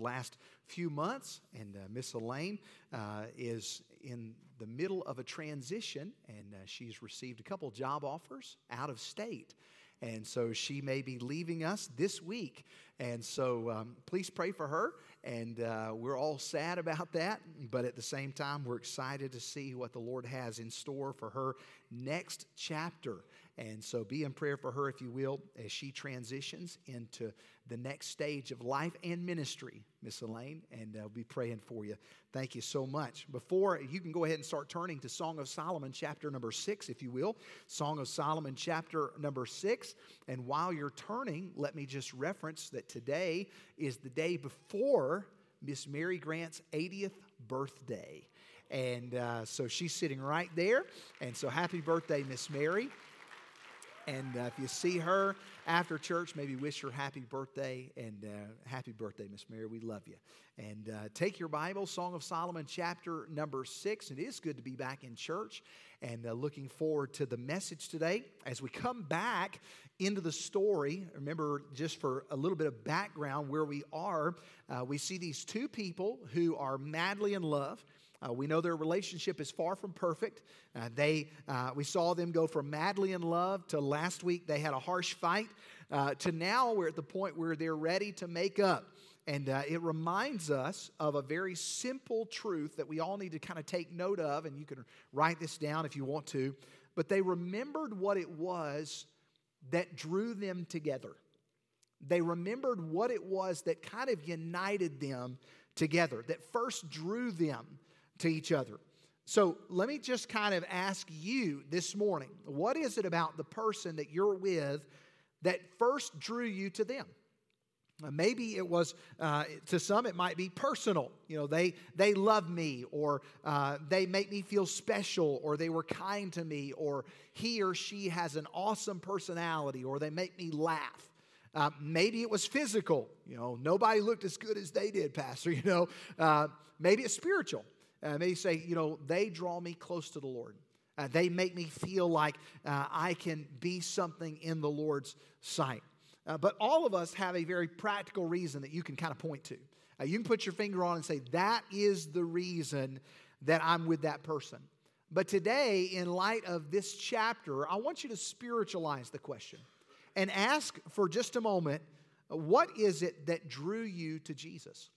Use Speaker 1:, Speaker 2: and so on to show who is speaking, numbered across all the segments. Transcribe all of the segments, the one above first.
Speaker 1: last few months, and uh, Miss Elaine uh, is in the middle of a transition, and uh, she's received a couple job offers out of state. And so she may be leaving us this week. And so um, please pray for her. And uh, we're all sad about that. But at the same time, we're excited to see what the Lord has in store for her next chapter. And so be in prayer for her, if you will, as she transitions into the next stage of life and ministry, Miss Elaine. And I'll uh, be praying for you. Thank you so much. Before you can go ahead and start turning to Song of Solomon, chapter number six, if you will. Song of Solomon, chapter number six. And while you're turning, let me just reference that today is the day before Miss Mary Grant's 80th birthday. And uh, so she's sitting right there. And so happy birthday, Miss Mary. And uh, if you see her after church, maybe wish her happy birthday and uh, happy birthday, Miss Mary. We love you. And uh, take your Bible, Song of Solomon, chapter number six. It is good to be back in church and uh, looking forward to the message today. As we come back into the story, remember just for a little bit of background where we are, uh, we see these two people who are madly in love. Uh, we know their relationship is far from perfect. Uh, they, uh, we saw them go from madly in love to last week they had a harsh fight uh, to now we're at the point where they're ready to make up. And uh, it reminds us of a very simple truth that we all need to kind of take note of, and you can write this down if you want to. But they remembered what it was that drew them together. They remembered what it was that kind of united them together, that first drew them to each other. So let me just kind of ask you this morning what is it about the person that you're with that first drew you to them? Uh, maybe it was uh, to some it might be personal. You know they they love me or uh, they make me feel special or they were kind to me or he or she has an awesome personality or they make me laugh. Uh, maybe it was physical. You know nobody looked as good as they did pastor you know. Uh, maybe it's spiritual uh, maybe say, you know, they draw me close to the Lord. Uh, they make me feel like uh, I can be something in the Lord's sight. Uh, but all of us have a very practical reason that you can kind of point to. Uh, you can put your finger on and say, that is the reason that I'm with that person. But today, in light of this chapter, I want you to spiritualize the question and ask for just a moment what is it that drew you to Jesus?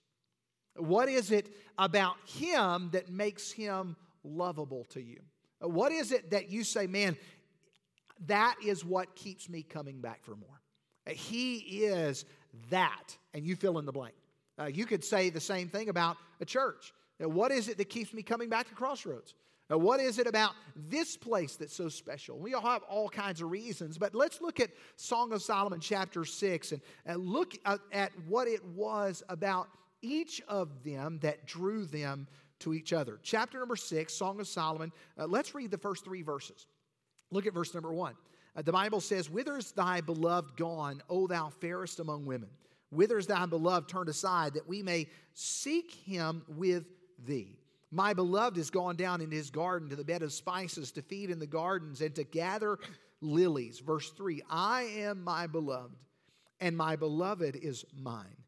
Speaker 1: What is it about him that makes him lovable to you? What is it that you say, man, that is what keeps me coming back for more? He is that, and you fill in the blank. Uh, you could say the same thing about a church. Now, what is it that keeps me coming back to Crossroads? Now, what is it about this place that's so special? We all have all kinds of reasons, but let's look at Song of Solomon, chapter 6, and, and look at, at what it was about each of them that drew them to each other. Chapter number six, Song of Solomon. Uh, let's read the first three verses. Look at verse number one. Uh, the Bible says, Whither is thy beloved gone, O thou fairest among women? Whither is thy beloved turned aside, that we may seek him with thee? My beloved is gone down in his garden to the bed of spices to feed in the gardens and to gather lilies. Verse 3 I am my beloved, and my beloved is mine.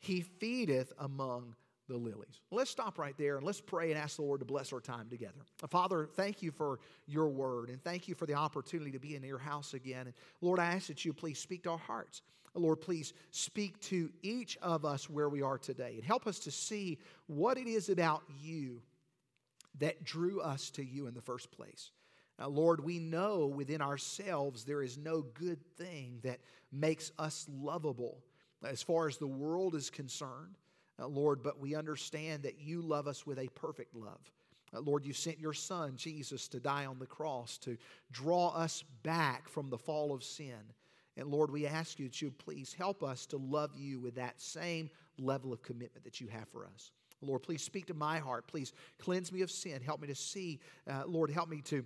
Speaker 1: He feedeth among the lilies. Let's stop right there and let's pray and ask the Lord to bless our time together. Father, thank you for your word and thank you for the opportunity to be in your house again. And Lord, I ask that you please speak to our hearts. Lord, please speak to each of us where we are today and help us to see what it is about you that drew us to you in the first place. Now, Lord, we know within ourselves there is no good thing that makes us lovable as far as the world is concerned, uh, Lord, but we understand that you love us with a perfect love. Uh, Lord, you sent your son, Jesus, to die on the cross to draw us back from the fall of sin. And Lord, we ask you that you please help us to love you with that same level of commitment that you have for us. Lord, please speak to my heart. Please cleanse me of sin. Help me to see. Uh, Lord, help me to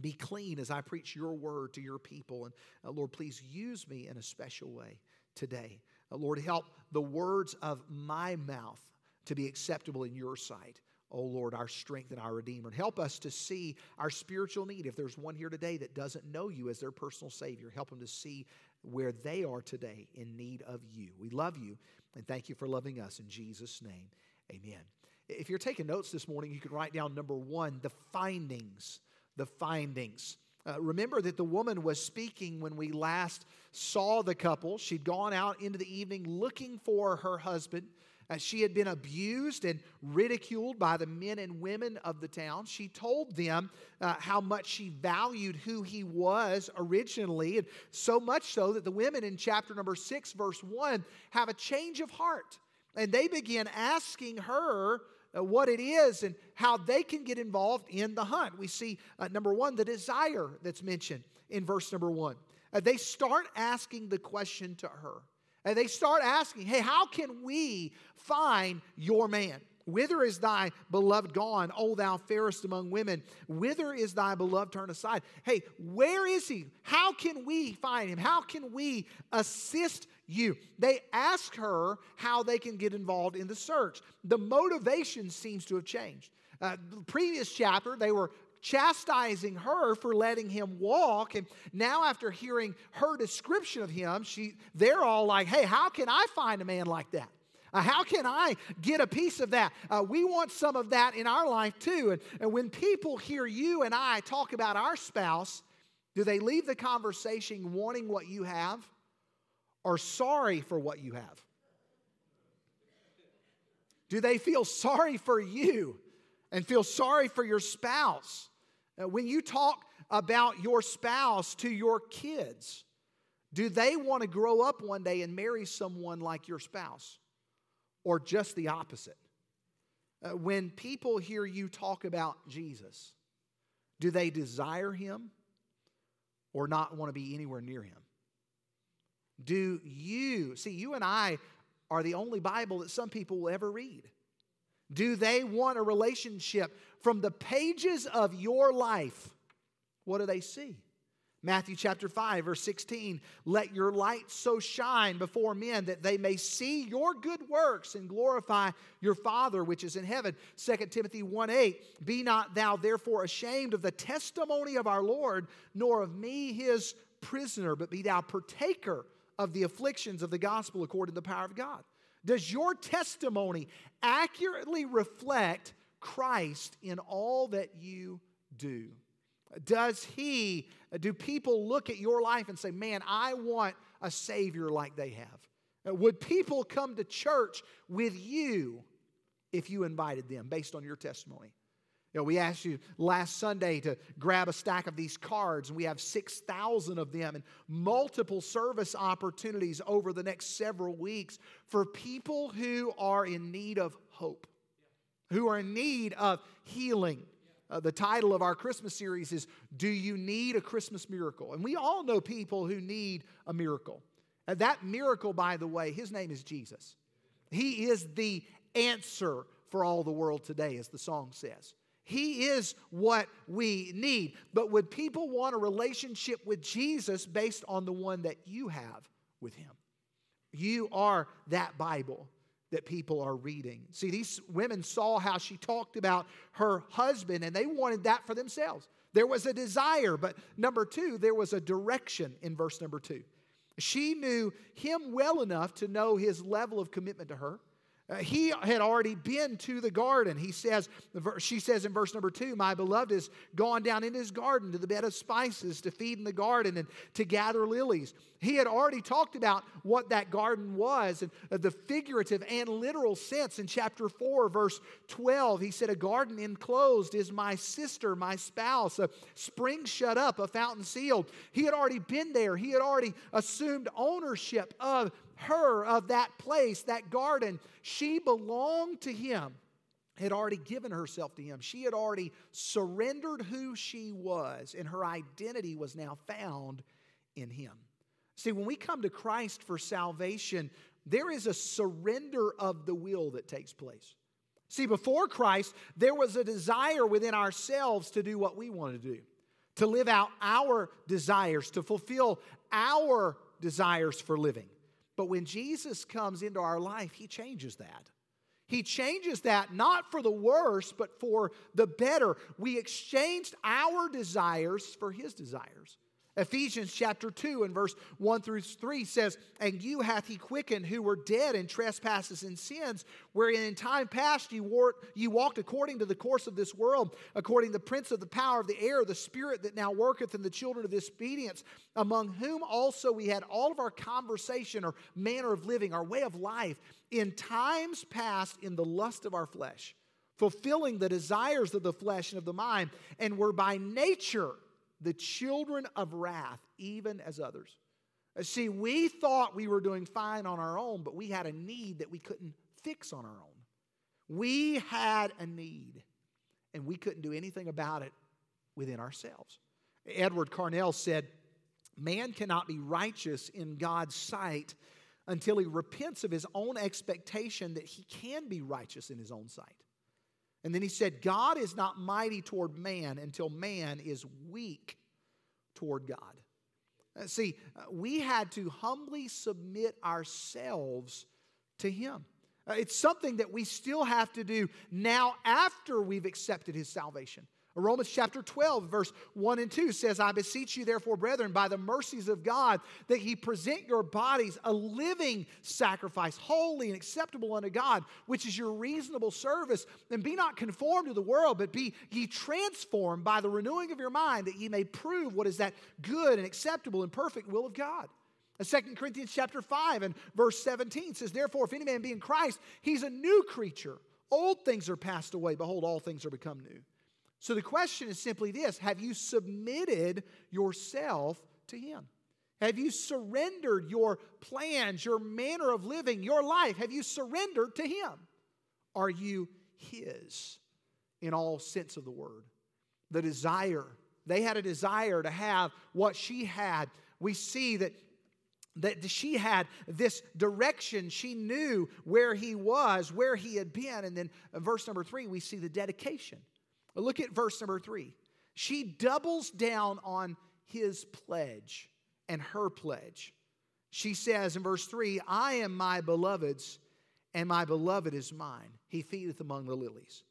Speaker 1: be clean as I preach your word to your people. And uh, Lord, please use me in a special way today. Uh, Lord, help the words of my mouth to be acceptable in your sight. Oh Lord, our strength and our Redeemer. And help us to see our spiritual need. If there's one here today that doesn't know you as their personal Savior, help them to see where they are today in need of you. We love you. And thank you for loving us. In Jesus' name, amen. If you're taking notes this morning, you can write down number one the findings. The findings. Uh, remember that the woman was speaking when we last saw the couple. She'd gone out into the evening looking for her husband. Uh, she had been abused and ridiculed by the men and women of the town. She told them uh, how much she valued who he was originally, and so much so that the women in chapter number six, verse one, have a change of heart. And they begin asking her uh, what it is and how they can get involved in the hunt. We see, uh, number one, the desire that's mentioned in verse number one. Uh, they start asking the question to her. And they start asking, hey, how can we find your man? Whither is thy beloved gone, O thou fairest among women? Whither is thy beloved turned aside? Hey, where is he? How can we find him? How can we assist you? They ask her how they can get involved in the search. The motivation seems to have changed. Uh, the previous chapter, they were chastising her for letting him walk. And now, after hearing her description of him, she, they're all like, hey, how can I find a man like that? Uh, how can I get a piece of that? Uh, we want some of that in our life too. And, and when people hear you and I talk about our spouse, do they leave the conversation wanting what you have or sorry for what you have? Do they feel sorry for you and feel sorry for your spouse? Uh, when you talk about your spouse to your kids, do they want to grow up one day and marry someone like your spouse? or just the opposite? Uh, when people hear you talk about Jesus, do they desire him or not want to be anywhere near him? Do you, see, you and I are the only Bible that some people will ever read. Do they want a relationship from the pages of your life? What do they see? Matthew chapter 5, verse 16, let your light so shine before men that they may see your good works and glorify your Father which is in heaven. 2 Timothy 1 8, be not thou therefore ashamed of the testimony of our Lord, nor of me his prisoner, but be thou partaker of the afflictions of the gospel according to the power of God. Does your testimony accurately reflect Christ in all that you do? Does he, do people look at your life and say, man, I want a Savior like they have? Would people come to church with you if you invited them based on your testimony? You know, we asked you last Sunday to grab a stack of these cards, and we have 6,000 of them and multiple service opportunities over the next several weeks for people who are in need of hope, who are in need of healing, uh, the title of our Christmas series is Do You Need a Christmas Miracle? And we all know people who need a miracle. And that miracle, by the way, his name is Jesus. He is the answer for all the world today, as the song says. He is what we need. But would people want a relationship with Jesus based on the one that you have with him? You are that Bible that people are reading. See, these women saw how she talked about her husband and they wanted that for themselves. There was a desire, but number two, there was a direction in verse number two. She knew him well enough to know his level of commitment to her. Uh, he had already been to the garden. He says, she says in verse number two, My beloved has gone down in his garden to the bed of spices to feed in the garden and to gather lilies. He had already talked about what that garden was and uh, the figurative and literal sense in chapter 4, verse 12. He said, A garden enclosed is my sister, my spouse, a spring shut up, a fountain sealed. He had already been there. He had already assumed ownership of her, of that place, that garden. She belonged to him, had already given herself to him. She had already surrendered who she was, and her identity was now found in him. See, when we come to Christ for salvation, there is a surrender of the will that takes place. See, before Christ, there was a desire within ourselves to do what we want to do, to live out our desires, to fulfill our desires for living. But when Jesus comes into our life, he changes that. He changes that not for the worse, but for the better. We exchanged our desires for his desires. Ephesians chapter 2 and verse 1 through 3 says, And you hath he quickened who were dead in trespasses and sins, wherein in time past you, wore, you walked according to the course of this world, according to the prince of the power of the air, the spirit that now worketh in the children of disobedience, among whom also we had all of our conversation or manner of living, our way of life, in times past in the lust of our flesh, fulfilling the desires of the flesh and of the mind, and were by nature the children of wrath, even as others. Uh, see, we thought we were doing fine on our own, but we had a need that we couldn't fix on our own. We had a need, and we couldn't do anything about it within ourselves. Edward Carnell said, Man cannot be righteous in God's sight until he repents of his own expectation that he can be righteous in his own sight. And then he said, God is not mighty toward man until man is weak toward God. Uh, see, uh, we had to humbly submit ourselves to him. Uh, it's something that we still have to do now after we've accepted his salvation. Romans chapter 12, verse 1 and 2 says, I beseech you, therefore, brethren, by the mercies of God, that ye present your bodies a living sacrifice, holy and acceptable unto God, which is your reasonable service. And be not conformed to the world, but be ye transformed by the renewing of your mind, that ye may prove what is that good and acceptable and perfect will of God. And 2 Corinthians chapter 5 and verse 17 says, Therefore, if any man be in Christ, he's a new creature. Old things are passed away. Behold, all things are become new. So the question is simply this Have you submitted yourself to Him? Have you surrendered your plans, your manner of living, your life? Have you surrendered to Him? Are you His in all sense of the word? The desire. They had a desire to have what she had. We see that that she had this direction. She knew where he was, where he had been. And then uh, verse number three, we see the dedication. Look at verse number three. She doubles down on his pledge and her pledge. She says in verse 3 I am my beloved's, and my beloved is mine. He feedeth among the lilies.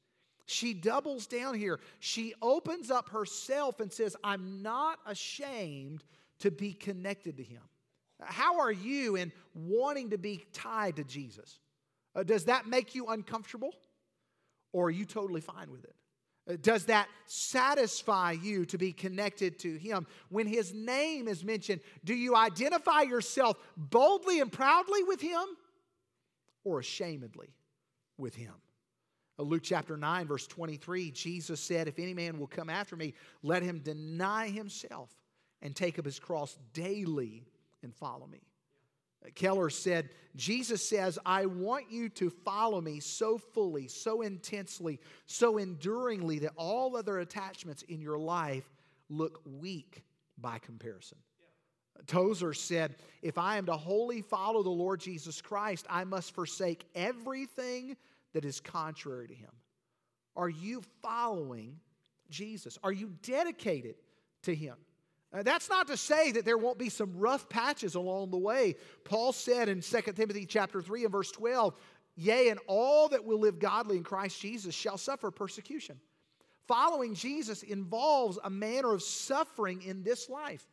Speaker 1: She doubles down here. She opens up herself and says, I'm not ashamed to be connected to him. How are you in wanting to be tied to Jesus? Uh, does that make you uncomfortable? Or are you totally fine with it? Uh, does that satisfy you to be connected to Him? When His name is mentioned, do you identify yourself boldly and proudly with Him or ashamedly with Him? Uh, Luke chapter 9, verse 23, Jesus said, If any man will come after me, let him deny himself and take up his cross daily and follow me. Keller said, Jesus says, I want you to follow me so fully, so intensely, so enduringly that all other attachments in your life look weak by comparison. Yeah. Tozer said, If I am to wholly follow the Lord Jesus Christ, I must forsake everything that is contrary to him. Are you following Jesus? Are you dedicated to him? Uh, that's not to say that there won't be some rough patches along the way. Paul said in 2 Timothy chapter 3 and verse 12, Yea, and all that will live godly in Christ Jesus shall suffer persecution. Following Jesus involves a manner of suffering in this life.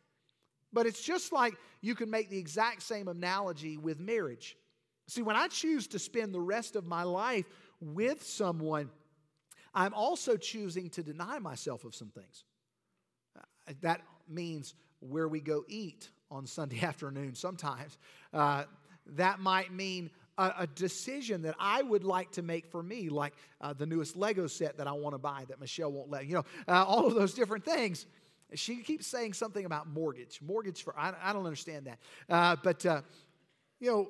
Speaker 1: But it's just like you can make the exact same analogy with marriage. See, when I choose to spend the rest of my life with someone, I'm also choosing to deny myself of some things. Uh, that means where we go eat on Sunday afternoon sometimes. Uh, that might mean a, a, decision that I would like to make for me, like uh, the newest Lego set that I want to buy that Michelle won't let, you know, uh, all of those different things. She keeps saying something about mortgage. Mortgage for, I, I don't understand that. Uh, but, uh, you know,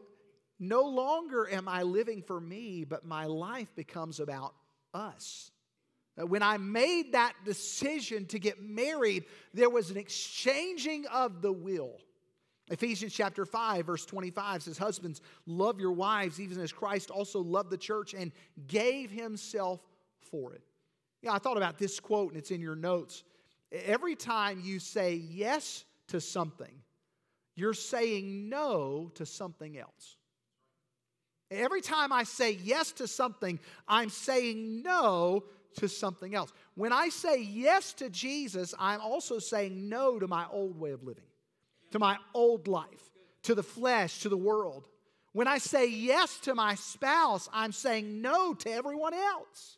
Speaker 1: no longer am I living for me, but my life becomes about us. When I made that decision to get married, there was an exchanging of the will. Ephesians chapter 5, verse 25 says, Husbands, love your wives, even as Christ also loved the church and gave himself for it. Yeah, I thought about this quote, and it's in your notes. Every time you say yes to something, you're saying no to something else. Every time I say yes to something, I'm saying no to something else. When I say yes to Jesus, I'm also saying no to my old way of living, to my old life, to the flesh, to the world. When I say yes to my spouse, I'm saying no to everyone else.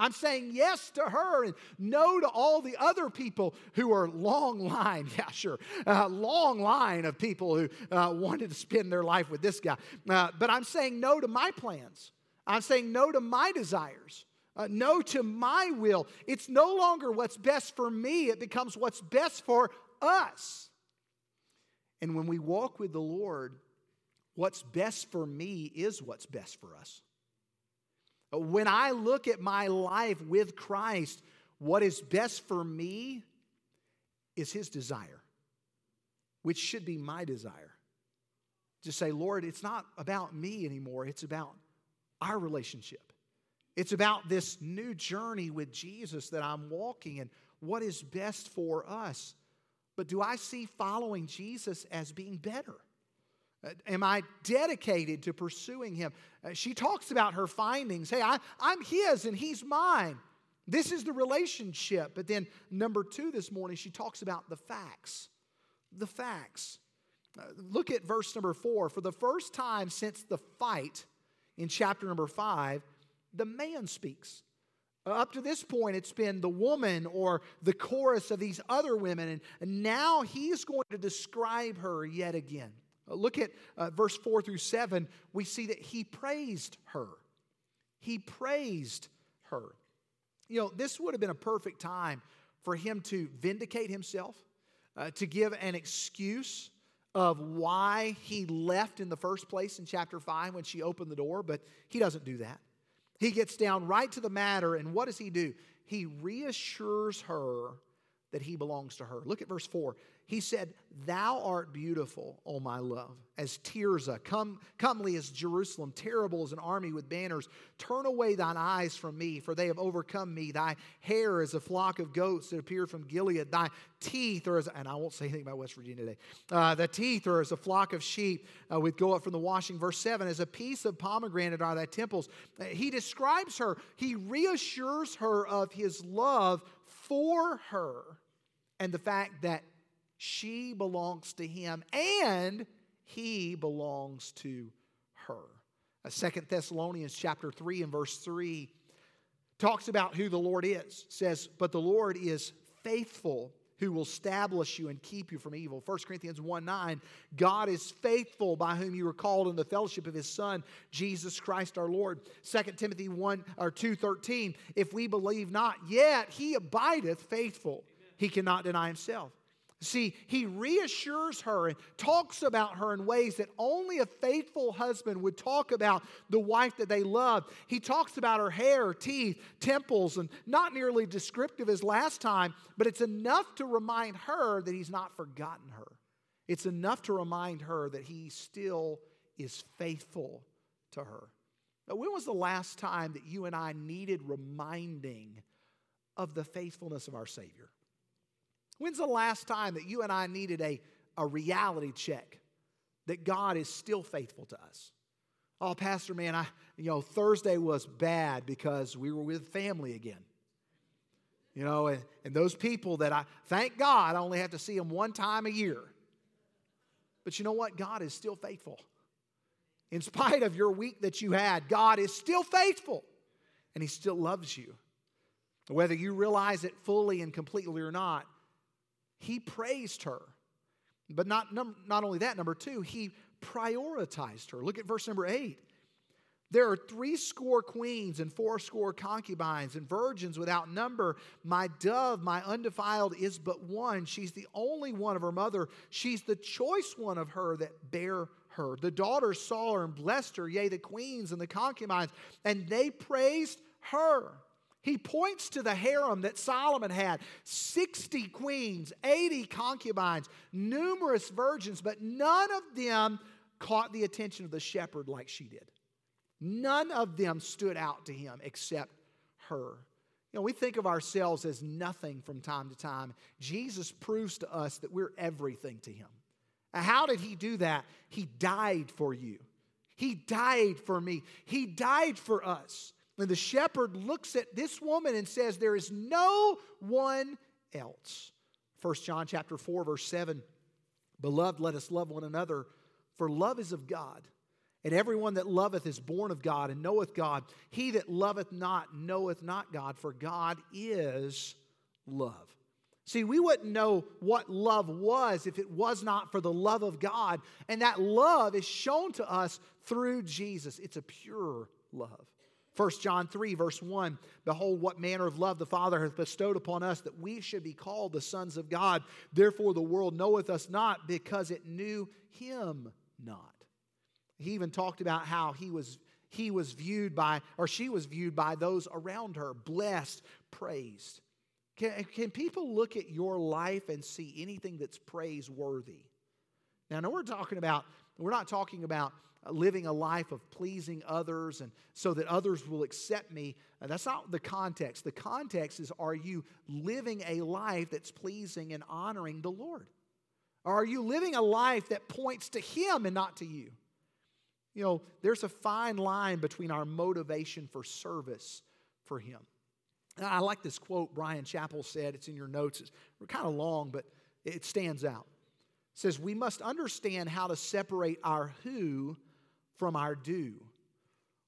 Speaker 1: I'm saying yes to her and no to all the other people who are long line. Yeah, sure. Uh, long line of people who uh, wanted to spend their life with this guy. Uh, but I'm saying no to my plans. I'm saying no to my desires. Uh, no to my will. It's no longer what's best for me, it becomes what's best for us. And when we walk with the Lord, what's best for me is what's best for us. When I look at my life with Christ, what is best for me is His desire, which should be my desire. To say, Lord, it's not about me anymore, it's about our relationship. It's about this new journey with Jesus that I'm walking and what is best for us. But do I see following Jesus as being better? Uh, am I dedicated to pursuing him? Uh, she talks about her findings. Hey, I, I'm his and he's mine. This is the relationship. But then, number two this morning, she talks about the facts. The facts. Uh, look at verse number four. For the first time since the fight in chapter number five, the man speaks. Up to this point, it's been the woman or the chorus of these other women, and, and now he's going to describe her yet again. Uh, look at uh, verse 4 through 7. We see that he praised her. He praised her. You know, this would have been a perfect time for him to vindicate himself, uh, to give an excuse of why he left in the first place in chapter 5 when she opened the door, but he doesn't do that. He gets down right to the matter, and what does he do? He reassures her that he belongs to her. Look at verse 4. He said, Thou art beautiful, O my love, as Tirzah, come, comely as Jerusalem, terrible as an army with banners. Turn away thine eyes from me, for they have overcome me. Thy hair is a flock of goats that appear from Gilead. Thy teeth are as, and I won't say anything about West Virginia today. Uh, the teeth are as a flock of sheep uh, with go up from the washing. Verse 7, as a piece of pomegranate are thy temples. Uh, he describes her, he reassures her of his love for her and the fact that she belongs to him and he belongs to her. Uh, Second Thessalonians chapter 3 and verse 3 talks about who the Lord is. says, But the Lord is faithful who will establish you and keep you from evil. 1 Corinthians 1 9, God is faithful by whom you were called in the fellowship of his Son, Jesus Christ our Lord. 2 Timothy 1 or 2 13, if we believe not, yet he abideth faithful. He cannot deny himself. See, he reassures her and talks about her in ways that only a faithful husband would talk about the wife that they love. He talks about her hair, teeth, temples, and not nearly descriptive as last time, but it's enough to remind her that he's not forgotten her. It's enough to remind her that he still is faithful to her. Now, when was the last time that you and I needed reminding of the faithfulness of our Savior? When's the last time that you and I needed a, a reality check that God is still faithful to us? Oh, Pastor, man, I, you know, Thursday was bad because we were with family again. You know, and, and those people that I, thank God, I only have to see them one time a year. But you know what? God is still faithful. In spite of your week that you had, God is still faithful and He still loves you. Whether you realize it fully and completely or not, he praised her. But not, num- not only that, number two, he prioritized her. Look at verse number eight. There are three score queens and four score concubines and virgins without number. My dove, my undefiled, is but one. She's the only one of her mother. She's the choice one of her that bear her. The daughters saw her and blessed her, yea, the queens and the concubines, and they praised her. He points to the harem that Solomon had 60 queens, 80 concubines, numerous virgins, but none of them caught the attention of the shepherd like she did. None of them stood out to him except her. You know, we think of ourselves as nothing from time to time. Jesus proves to us that we're everything to him. How did he do that? He died for you. He died for me. He died for us. And the shepherd looks at this woman and says, There is no one else. 1 John chapter 4, verse 7. Beloved, let us love one another, for love is of God. And everyone that loveth is born of God and knoweth God. He that loveth not knoweth not God, for God is love. See, we wouldn't know what love was if it was not for the love of God. And that love is shown to us through Jesus. It's a pure love. 1 John 3, verse 1 Behold, what manner of love the Father hath bestowed upon us that we should be called the sons of God. Therefore, the world knoweth us not because it knew him not. He even talked about how he was, he was viewed by, or she was viewed by those around her, blessed, praised. Can, can people look at your life and see anything that's praiseworthy? Now, I know we're talking about, we're not talking about Uh, living a life of pleasing others and so that others will accept me. Uh, that's not the context. The context is are you living a life that's pleasing and honoring the Lord? Or are you living a life that points to Him and not to you? You know, there's a fine line between our motivation for service for Him. I like this quote Bryan Chapell said. It's in your notes. It's kind of long, but it stands out. It says, We must understand how to separate our who from our due.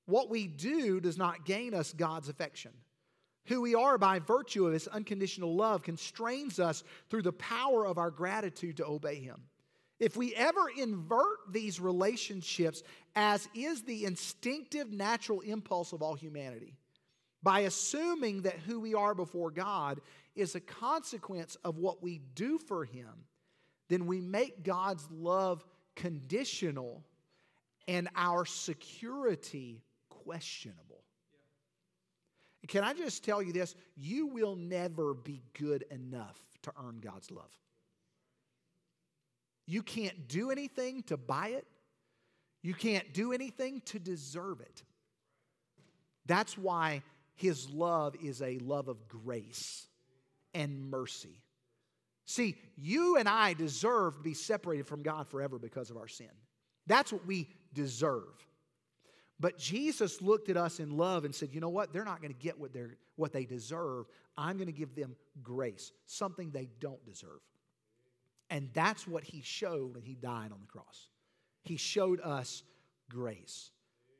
Speaker 1: What we do does not gain us God's affection. Who we are by virtue of His unconditional love constrains us through the power of our gratitude to obey Him. If we ever invert these relationships, as is the instinctive natural impulse of all humanity, by assuming that who we are before God is a consequence of what we do for Him, then we make God's love conditional and our security questionable. Can I just tell you this? You will never be good enough to earn God's love. You can't do anything to buy it, you can't do anything to deserve it. That's why His love is a love of grace and mercy. See, you and I deserve to be separated from God forever because of our sin. That's what we deserve. But Jesus looked at us in love and said, You know what? They're not going to get what, they're, what they deserve. I'm going to give them grace, something they don't deserve. And that's what he showed when he died on the cross. He showed us grace.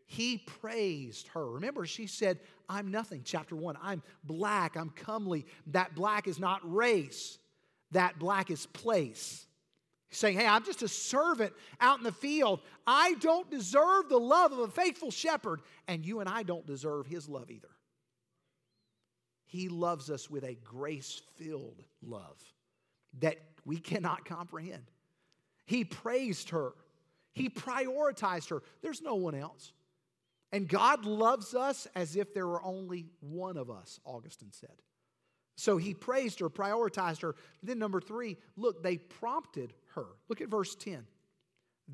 Speaker 1: He praised her. Remember, she said, I'm nothing. Chapter one, I'm black, I'm comely. That black is not race, that black is place saying, Hey, I'm just a servant out in the field. I don't deserve the love of a faithful shepherd, and you and I don't deserve his love either. He loves us with a grace filled love that we cannot comprehend. He praised her, he prioritized her. There's no one else. And God loves us as if there were only one of us, Augustine said. So he praised her, prioritized her. Then, number three, look, they prompted her. Look at verse 10.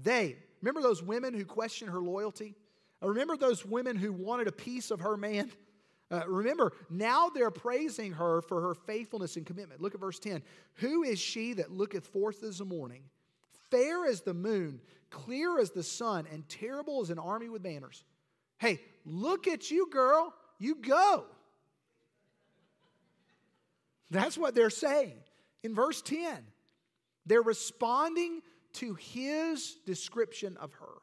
Speaker 1: They, remember those women who questioned her loyalty? Uh, remember those women who wanted a piece of her man? Uh, remember, now they're praising her for her faithfulness and commitment. Look at verse 10. Who is she that looketh forth as the morning, fair as the moon, clear as the sun, and terrible as an army with banners? Hey, look at you, girl. You go. That's what they're saying in verse 10. They're responding to his description of her,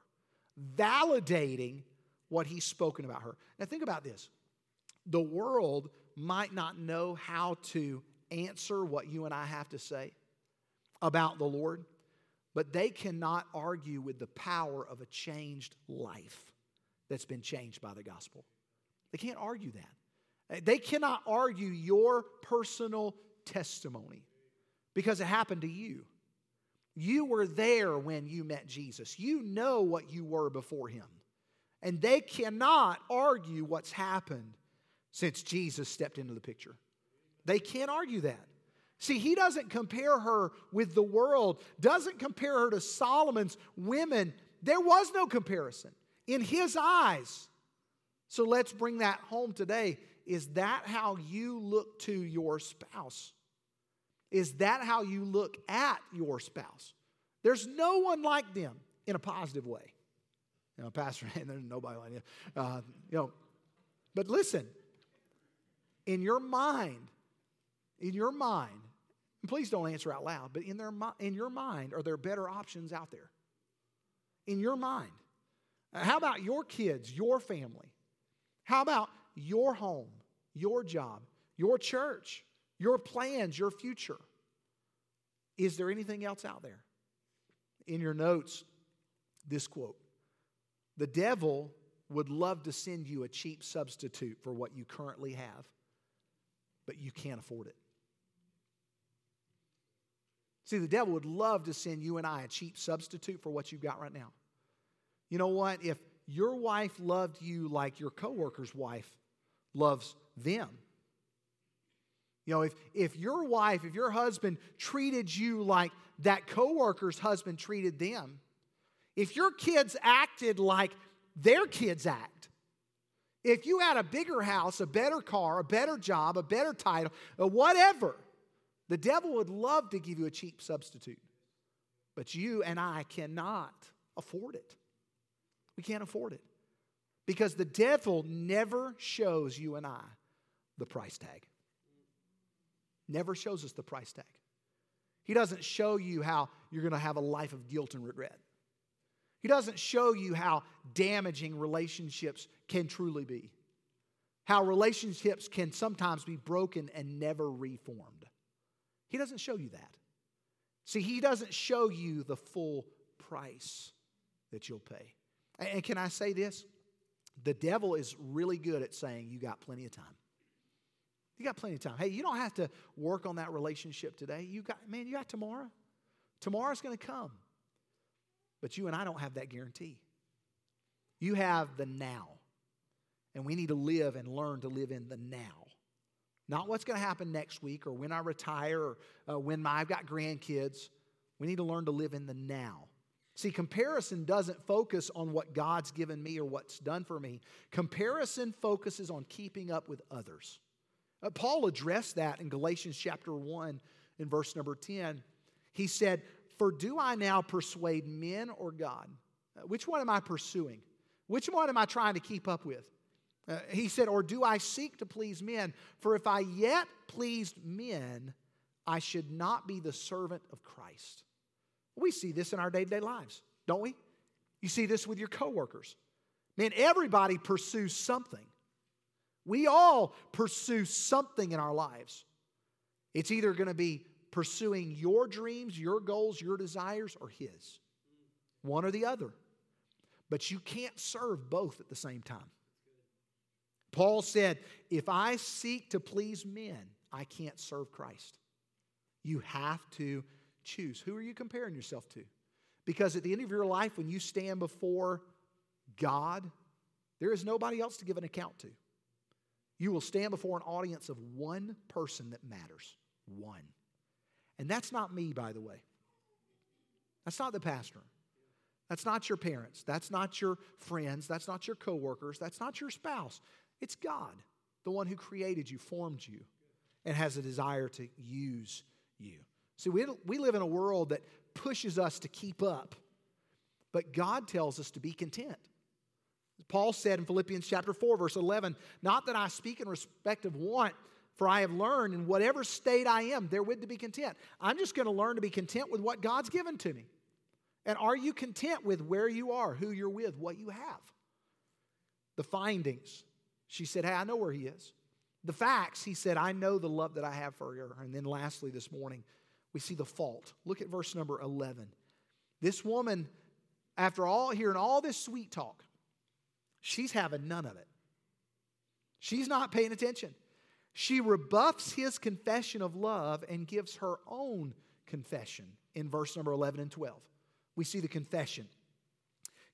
Speaker 1: validating what he's spoken about her. Now, think about this the world might not know how to answer what you and I have to say about the Lord, but they cannot argue with the power of a changed life that's been changed by the gospel. They can't argue that. Uh, they cannot argue your personal testimony because it happened to you. You were there when you met Jesus. You know what you were before him. And they cannot argue what's happened since Jesus stepped into the picture. They can't argue that. See, he doesn't compare her with the world, doesn't compare her to Solomon's women. There was no comparison in his eyes. So let's bring that home today. Is that how you look to your spouse? Is that how you look at your spouse? There's no one like them in a positive way. You know, Pastor, there's nobody like you. Uh, you know, But listen, in your mind, in your mind, and please don't answer out loud, but in, their, in your mind, are there better options out there? In your mind. How about your kids, your family? How about your home, your job, your church, your plans, your future? Is there anything else out there? In your notes, this quote The devil would love to send you a cheap substitute for what you currently have, but you can't afford it. See, the devil would love to send you and I a cheap substitute for what you've got right now. You know what? If your wife loved you like your coworker's wife loves them, you know, if, if your wife, if your husband treated you like that coworker's husband treated them, if your kids acted like their kids act, if you had a bigger house, a better car, a better job, a better title, uh, whatever, the devil would love to give you a cheap substitute. But you and I cannot afford it. We can't afford it. Because the devil never shows you and I the price tag. Never shows us the price tag. He doesn't show you how you're going to have a life of guilt and regret. He doesn't show you how damaging relationships can truly be, how relationships can sometimes be broken and never reformed. He doesn't show you that. See, He doesn't show you the full price that you'll pay. And can I say this? The devil is really good at saying, You got plenty of time. You got plenty of time. Hey, you don't have to work on that relationship today. You got, man, you got tomorrow. Tomorrow's going to come. But you and I don't have that guarantee. You have the now. And we need to live and learn to live in the now. Not what's going to happen next week or when I retire or uh, when my, I've got grandkids. We need to learn to live in the now. See, comparison doesn't focus on what God's given me or what's done for me. Comparison focuses on keeping up with others. Uh, Paul addressed that in Galatians chapter 1 in verse number 10. He said, For do I now persuade men or God? Uh, which one am I pursuing? Which one am I trying to keep up with? Uh, he said, Or do I seek to please men? For if I yet pleased men, I should not be the servant of Christ. We see this in our day to day lives, don't we? You see this with your coworkers. Man, everybody pursues something. We all pursue something in our lives. It's either going to be pursuing your dreams, your goals, your desires, or His. One or the other. But you can't serve both at the same time. Paul said, If I seek to please men, I can't serve Christ. You have to choose. Who are you comparing yourself to? Because at the end of your life, when you stand before God, there is nobody else to give an account to. You will stand before an audience of one person that matters. One. And that's not me, by the way. That's not the pastor. That's not your parents. That's not your friends. That's not your coworkers. That's not your spouse. It's God, the one who created you, formed you, and has a desire to use you. See, we, we live in a world that pushes us to keep up, but God tells us to be content. Paul said in Philippians chapter 4, verse 11, Not that I speak in respect of want, for I have learned in whatever state I am, therewith to be content. I'm just going to learn to be content with what God's given to me. And are you content with where you are, who you're with, what you have? The findings. She said, Hey, I know where he is. The facts, he said, I know the love that I have for her. And then lastly, this morning, we see the fault. Look at verse number 11. This woman, after all hearing all this sweet talk, she's having none of it. She's not paying attention. She rebuffs his confession of love and gives her own confession in verse number 11 and 12. We see the confession.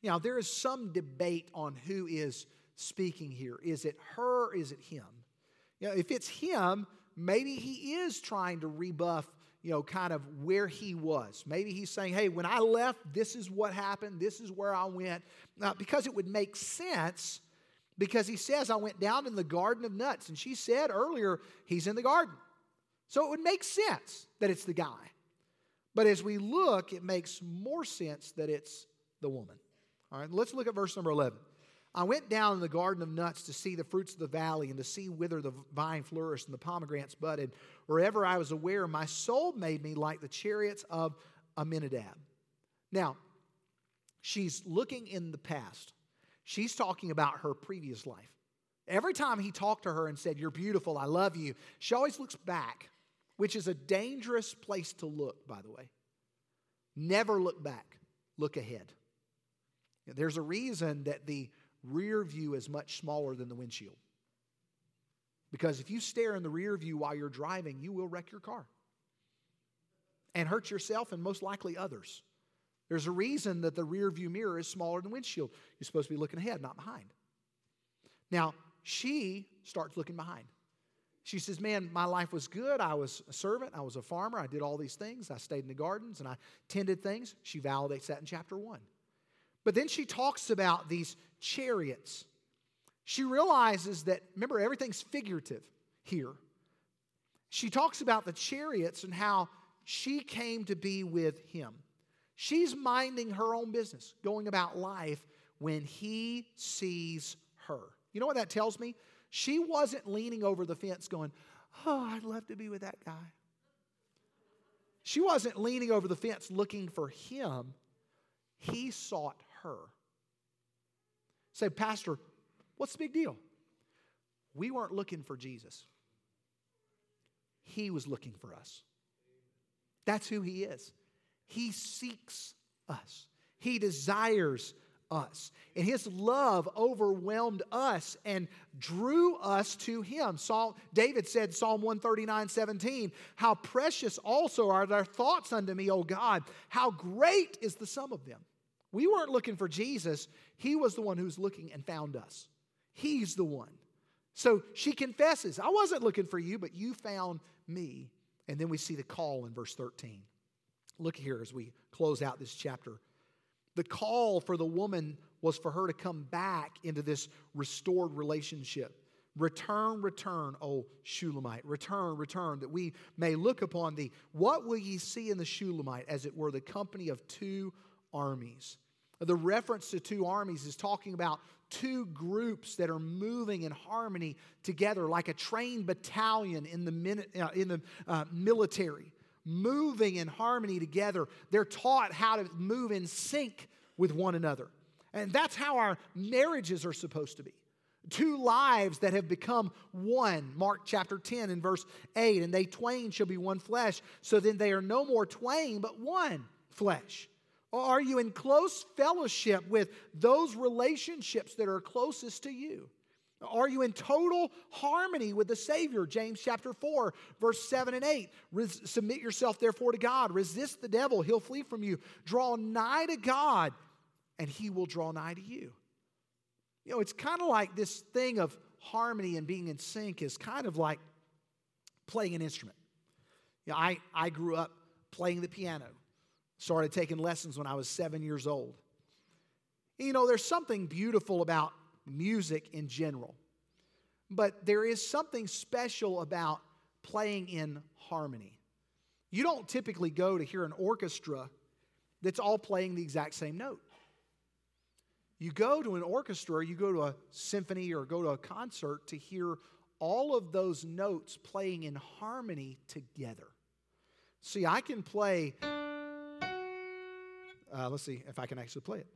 Speaker 1: Now, there is some debate on who is speaking here. Is it her? Is it him? You know, if it's him, maybe he is trying to rebuff you know, kind of where he was. Maybe he's saying, hey, when I left, this is what happened, this is where I went. Uh, because it would make sense, because he says, I went down in the garden of nuts. And she said earlier, he's in the garden. So it would make sense that it's the guy. But as we look, it makes more sense that it's the woman. All right, let's look at verse number 11. I went down in the garden of nuts to see the fruits of the valley and to see whither the vine flourished and the pomegranates budded. Wherever I was aware, my soul made me like the chariots of Amminadib. Now, she's looking in the past. She's talking about her previous life. Every time he talked to her and said, You're beautiful, I love you, she always looks back, which is a dangerous place to look, by the way. Never look back, look ahead. There's a reason that the rear view is much smaller than the windshield. Because if you stare in the rear view while you're driving, you will wreck your car and hurt yourself and most likely others. There's a reason that the rear view mirror is smaller than windshield. You're supposed to be looking ahead, not behind. Now, she starts looking behind. She says, Man, my life was good. I was a servant. I was a farmer. I did all these things. I stayed in the gardens and I tended things. She validates that in chapter one. But then she talks about these chariots. She realizes that, remember, everything's figurative here. She talks about the chariots and how she came to be with him. She's minding her own business, going about life when he sees her. You know what that tells me? She wasn't leaning over the fence going, Oh, I'd love to be with that guy. She wasn't leaning over the fence looking for him. He sought her. Say, Pastor, what's the big deal? We weren't looking for Jesus, He was looking for us. That's who He is. He seeks us, He desires us. And his love overwhelmed us and drew us to him. Psalm, David said, Psalm 139 17, How precious also are thy thoughts unto me, O God. How great is the sum of them. We weren't looking for Jesus, He was the one who's looking and found us. He's the one. So she confesses, I wasn't looking for you, but you found me. And then we see the call in verse 13. Look here as we close out this chapter. The call for the woman was for her to come back into this restored relationship. Return, return, O Shulamite. Return, return, that we may look upon thee. What will ye see in the Shulamite? As it were the company of two armies. The reference to two armies is talking about two groups that are moving in harmony together, like a trained battalion in the, uh, in the uh, military, moving in harmony together. They're taught how to move in sync with one another. And that's how our marriages are supposed to be. Two lives that have become one. Mark chapter 10 and verse 8. And they twain shall be one flesh. So then they are no more twain, but one flesh. Or are you in close fellowship with those relationships that are closest to you? Are you in total harmony with the Savior? James chapter 4, verse 7 and 8. Res- submit yourself therefore to God. Resist the devil, he'll flee from you. Draw nigh to God, and he will draw nigh to you. You know, it's kind of like this thing of harmony and being in sync is kind of like playing an instrument. You know, I, I grew up playing the piano. Started taking lessons when I was seven years old. You know, there's something beautiful about music in general, but there is something special about playing in harmony. You don't typically go to hear an orchestra that's all playing the exact same note. You go to an orchestra, or you go to a symphony or go to a concert to hear all of those notes playing in harmony together. See, I can play uh, let's see if I can actually play it.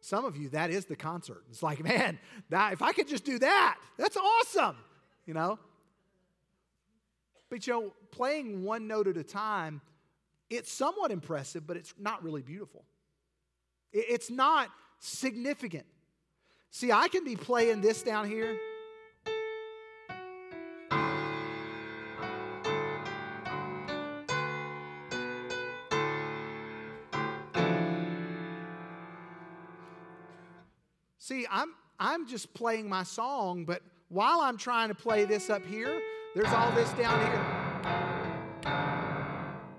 Speaker 1: Some of you, that is the concert. It's like, man, that, if I could just do that, that's awesome, you know? But you know, playing one note at a time, it's somewhat impressive, but it's not really beautiful. It's not significant. See, I can be playing this down here. See, I'm I'm just playing my song, but while I'm trying to play this up here, there's all this down here.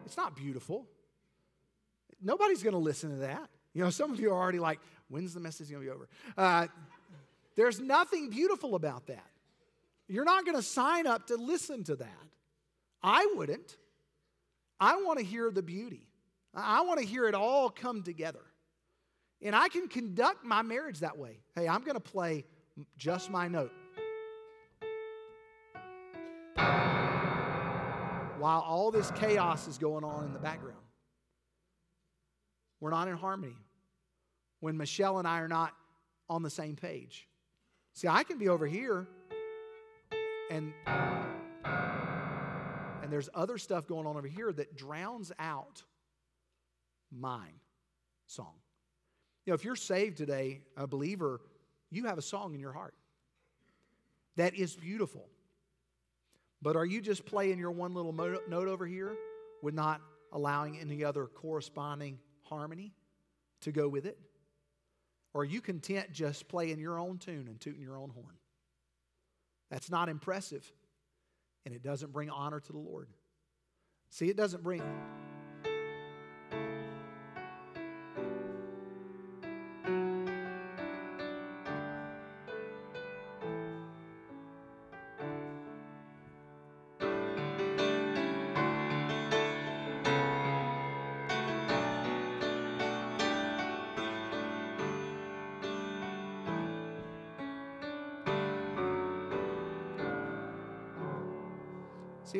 Speaker 1: It's not beautiful. Nobody's going to listen to that. You know, some of you are already like, when's the message going to be over? Uh, there's nothing beautiful about that. You're not going to sign up to listen to that. I wouldn't. I want to hear the beauty. I want to hear it all come together. And I can conduct my marriage that way. Hey, I'm going to play just my note. While all this chaos is going on in the background, we're not in harmony. When Michelle and I are not on the same page. See, I can be over here and and there's other stuff going on over here that drowns out mine song. You know, if you're saved today, a believer, you have a song in your heart that is beautiful. But are you just playing your one little note over here with not allowing any other corresponding harmony to go with it? Or are you content just playing your own tune and tooting your own horn? That's not impressive, and it doesn't bring honor to the Lord. See, it doesn't bring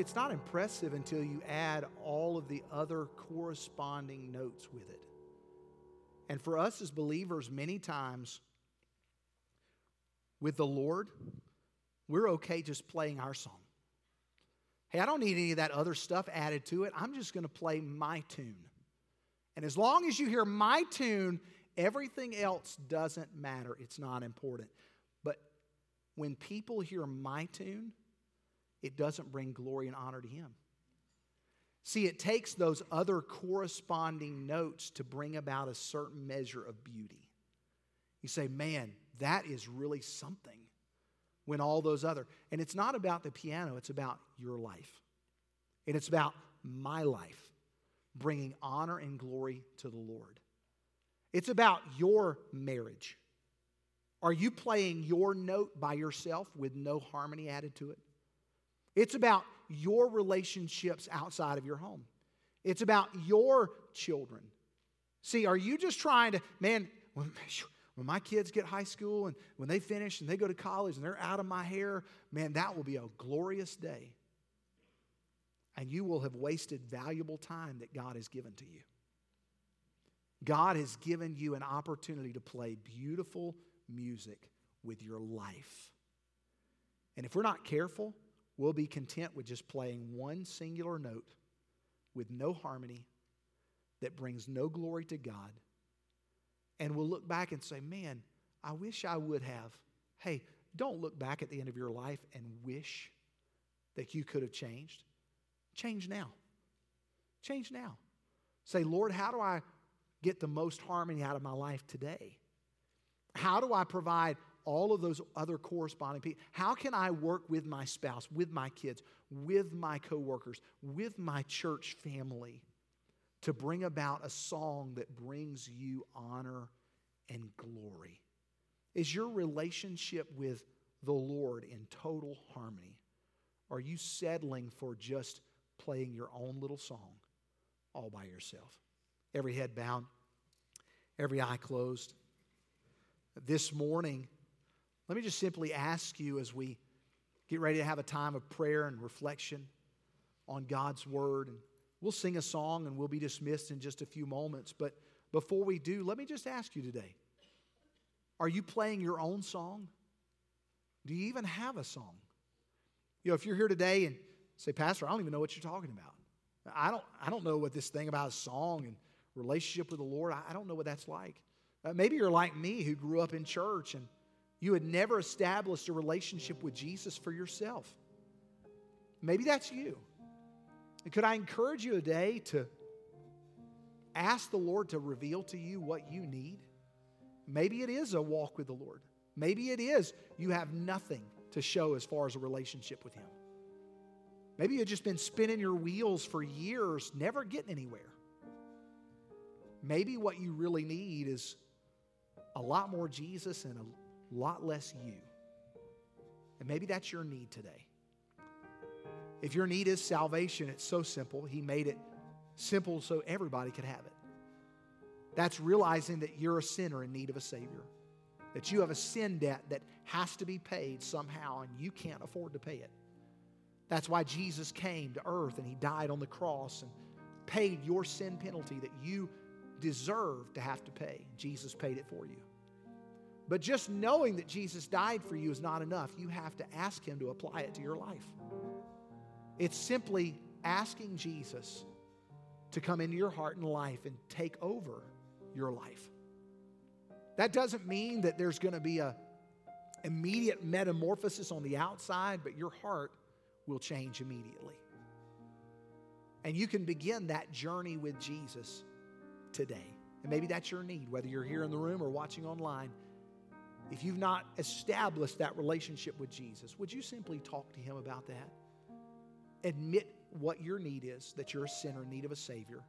Speaker 1: it's not impressive until you add all of the other corresponding notes with it. And for us as believers, many times with the Lord, we're okay just playing our song. Hey, I don't need any of that other stuff added to it. I'm just going to play my tune. And as long as you hear my tune, everything else doesn't matter. It's not important. But when people hear my tune, it doesn't bring glory and honor to Him. See, it takes those other corresponding notes to bring about a certain measure of beauty. You say, man, that is really something when all those other, and it's not about the piano, it's about your life. And it's about my life bringing honor and glory to the Lord. It's about your marriage. Are you playing your note by yourself with no harmony added to it? It's about your relationships outside of your home. It's about your children. See, are you just trying to, man, when, when my kids get high school and when they finish and they go to college and they're out of my hair, man, that will be a glorious day. And you will have wasted valuable time that God has given to you. God has given you an opportunity to play beautiful music with your life. And if we're not careful, We'll be content with just playing one singular note with no harmony that brings no glory to God. And we'll look back and say, man, I wish I would have. Hey, don't look back at the end of your life and wish that you could have changed. Change now. Change now. Say, Lord, how do I get the most harmony out of my life today? How do I provide all of those other corresponding people. How can I work with my spouse, with my kids, with my coworkers, with my church family to bring about a song that brings you honor and glory? Is your relationship with the Lord in total harmony? Are you settling for just playing your own little song all by yourself? Every head bowed, every eye closed. This morning, let me just simply ask you as we get ready to have a time of prayer and reflection on God's Word. And we'll sing a song and we'll be dismissed in just a few moments. But before we do, let me just ask you today are you playing your own song? Do you even have a song? You know, if you're here today and say, Pastor, I don't even know what you're talking about. I don't, I don't know what this thing about a song and relationship with the Lord, I, don't know what that's like. Uh, maybe you're like me who grew up in church and you had never established a relationship with Jesus for yourself. Maybe that's you. And could I encourage you today to ask the Lord to reveal to you what you need? Maybe it is a walk with the Lord. Maybe it is you have nothing to show as far as a relationship with Him. Maybe you've just been spinning your wheels for years, never getting anywhere. Maybe what you really need is a lot more Jesus and a lot less you. And maybe that's your need today. If your need is salvation, it's so simple. He made it simple so everybody could have it. That's realizing that you're a sinner in need of a Savior, that you have a sin debt that has to be paid somehow and you can't afford to pay it. That's why Jesus came to earth and He died on the cross and paid your sin penalty that you deserve to have to pay. Jesus paid it for you. But just knowing that Jesus died for you is not enough. You have to ask Him to apply it to your life. It's simply asking Jesus to come into your heart and life and take over your life. That doesn't mean that there's going to be a immediate metamorphosis on the outside, but your heart will change immediately. And you can begin that journey with Jesus today. And maybe that's your need, whether you're here in the room or watching online. If you've not established that relationship with Jesus, would you simply talk to Him about that? Admit what your need is, that you're a sinner in need of a Savior.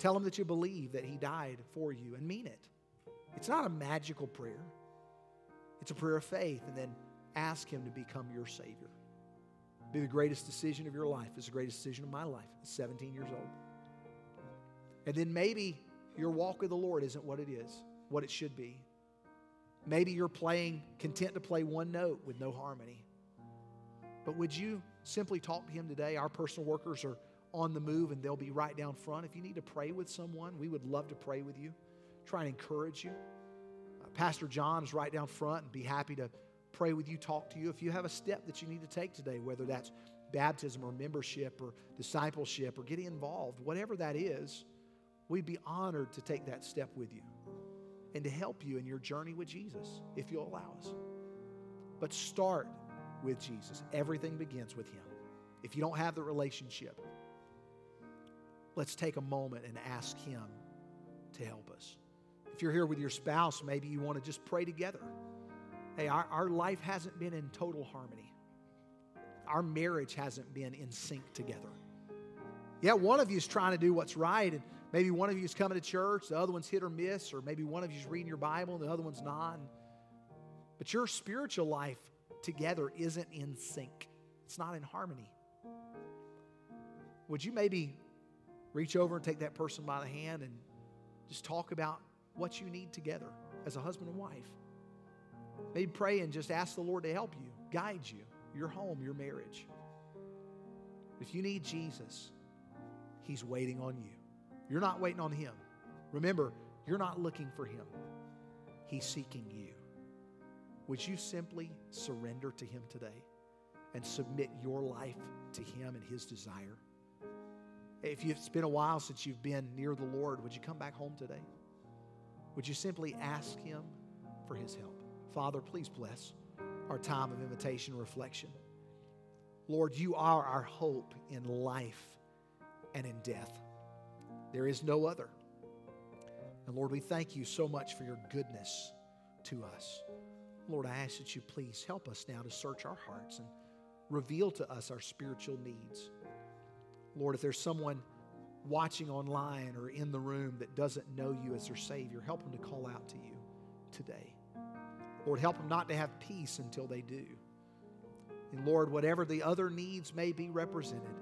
Speaker 1: Tell Him that you believe that He died for you and mean it. It's not a magical prayer, it's a prayer of faith. And then ask Him to become your Savior. Be the greatest decision of your life. It's the greatest decision of my life. At 17 years old. And then maybe your walk with the Lord isn't what it is, what it should be. Maybe you're playing, content to play one note with no harmony. But would you simply talk to Him today? Our personal workers are on the move and they'll be right down front. If you need to pray with someone, we would love to pray with you, try and encourage you. Uh, Pastor John is right down front and be happy to pray with you, talk to you. If you have a step that you need to take today, whether that's baptism or membership or discipleship or getting involved, whatever that is, we'd be honored to take that step with you and to help you in your journey with Jesus if you'll allow us. But start with Jesus. Everything begins with Him. If you don't have the relationship, let's take a moment and ask Him to help us. If you're here with your spouse, maybe you want to just pray together. Hey, our, our life hasn't been in total harmony, our marriage hasn't been in sync together. Yeah, one of you is trying to do what's right, and maybe one of you is coming to church, the other one's hit or miss, or maybe one of you is reading your Bible and the other one's not. But your spiritual life together isn't in sync, it's not in harmony. Would you maybe reach over and take that person by the hand and just talk about what you need together as a husband and wife? Maybe pray and just ask the Lord to help you, guide you, your home, your marriage. If you need Jesus, He's waiting on you. You're not waiting on Him. Remember, you're not looking for Him, He's seeking you. Would you simply surrender to Him today and submit your life to Him and His desire? If it's been a while since you've been near the Lord, would you come back home today? Would you simply ask Him for His help? Father, please bless our time of invitation and reflection. Lord, you are our hope in life and in death. There is no other. And Lord, we thank you so much for your goodness to us. Lord, I ask that you please help us now to search our hearts and reveal to us our spiritual needs. Lord, if there's someone watching online or in the room that doesn't know you as their Savior, help them to call out to you today. Lord, help them not to have peace until they do. And Lord, whatever the other needs may be represented,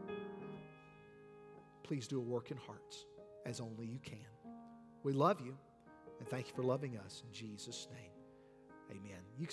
Speaker 1: please do a work in hearts as only you can. We love you and thank you for loving us. In Jesus' name, amen. You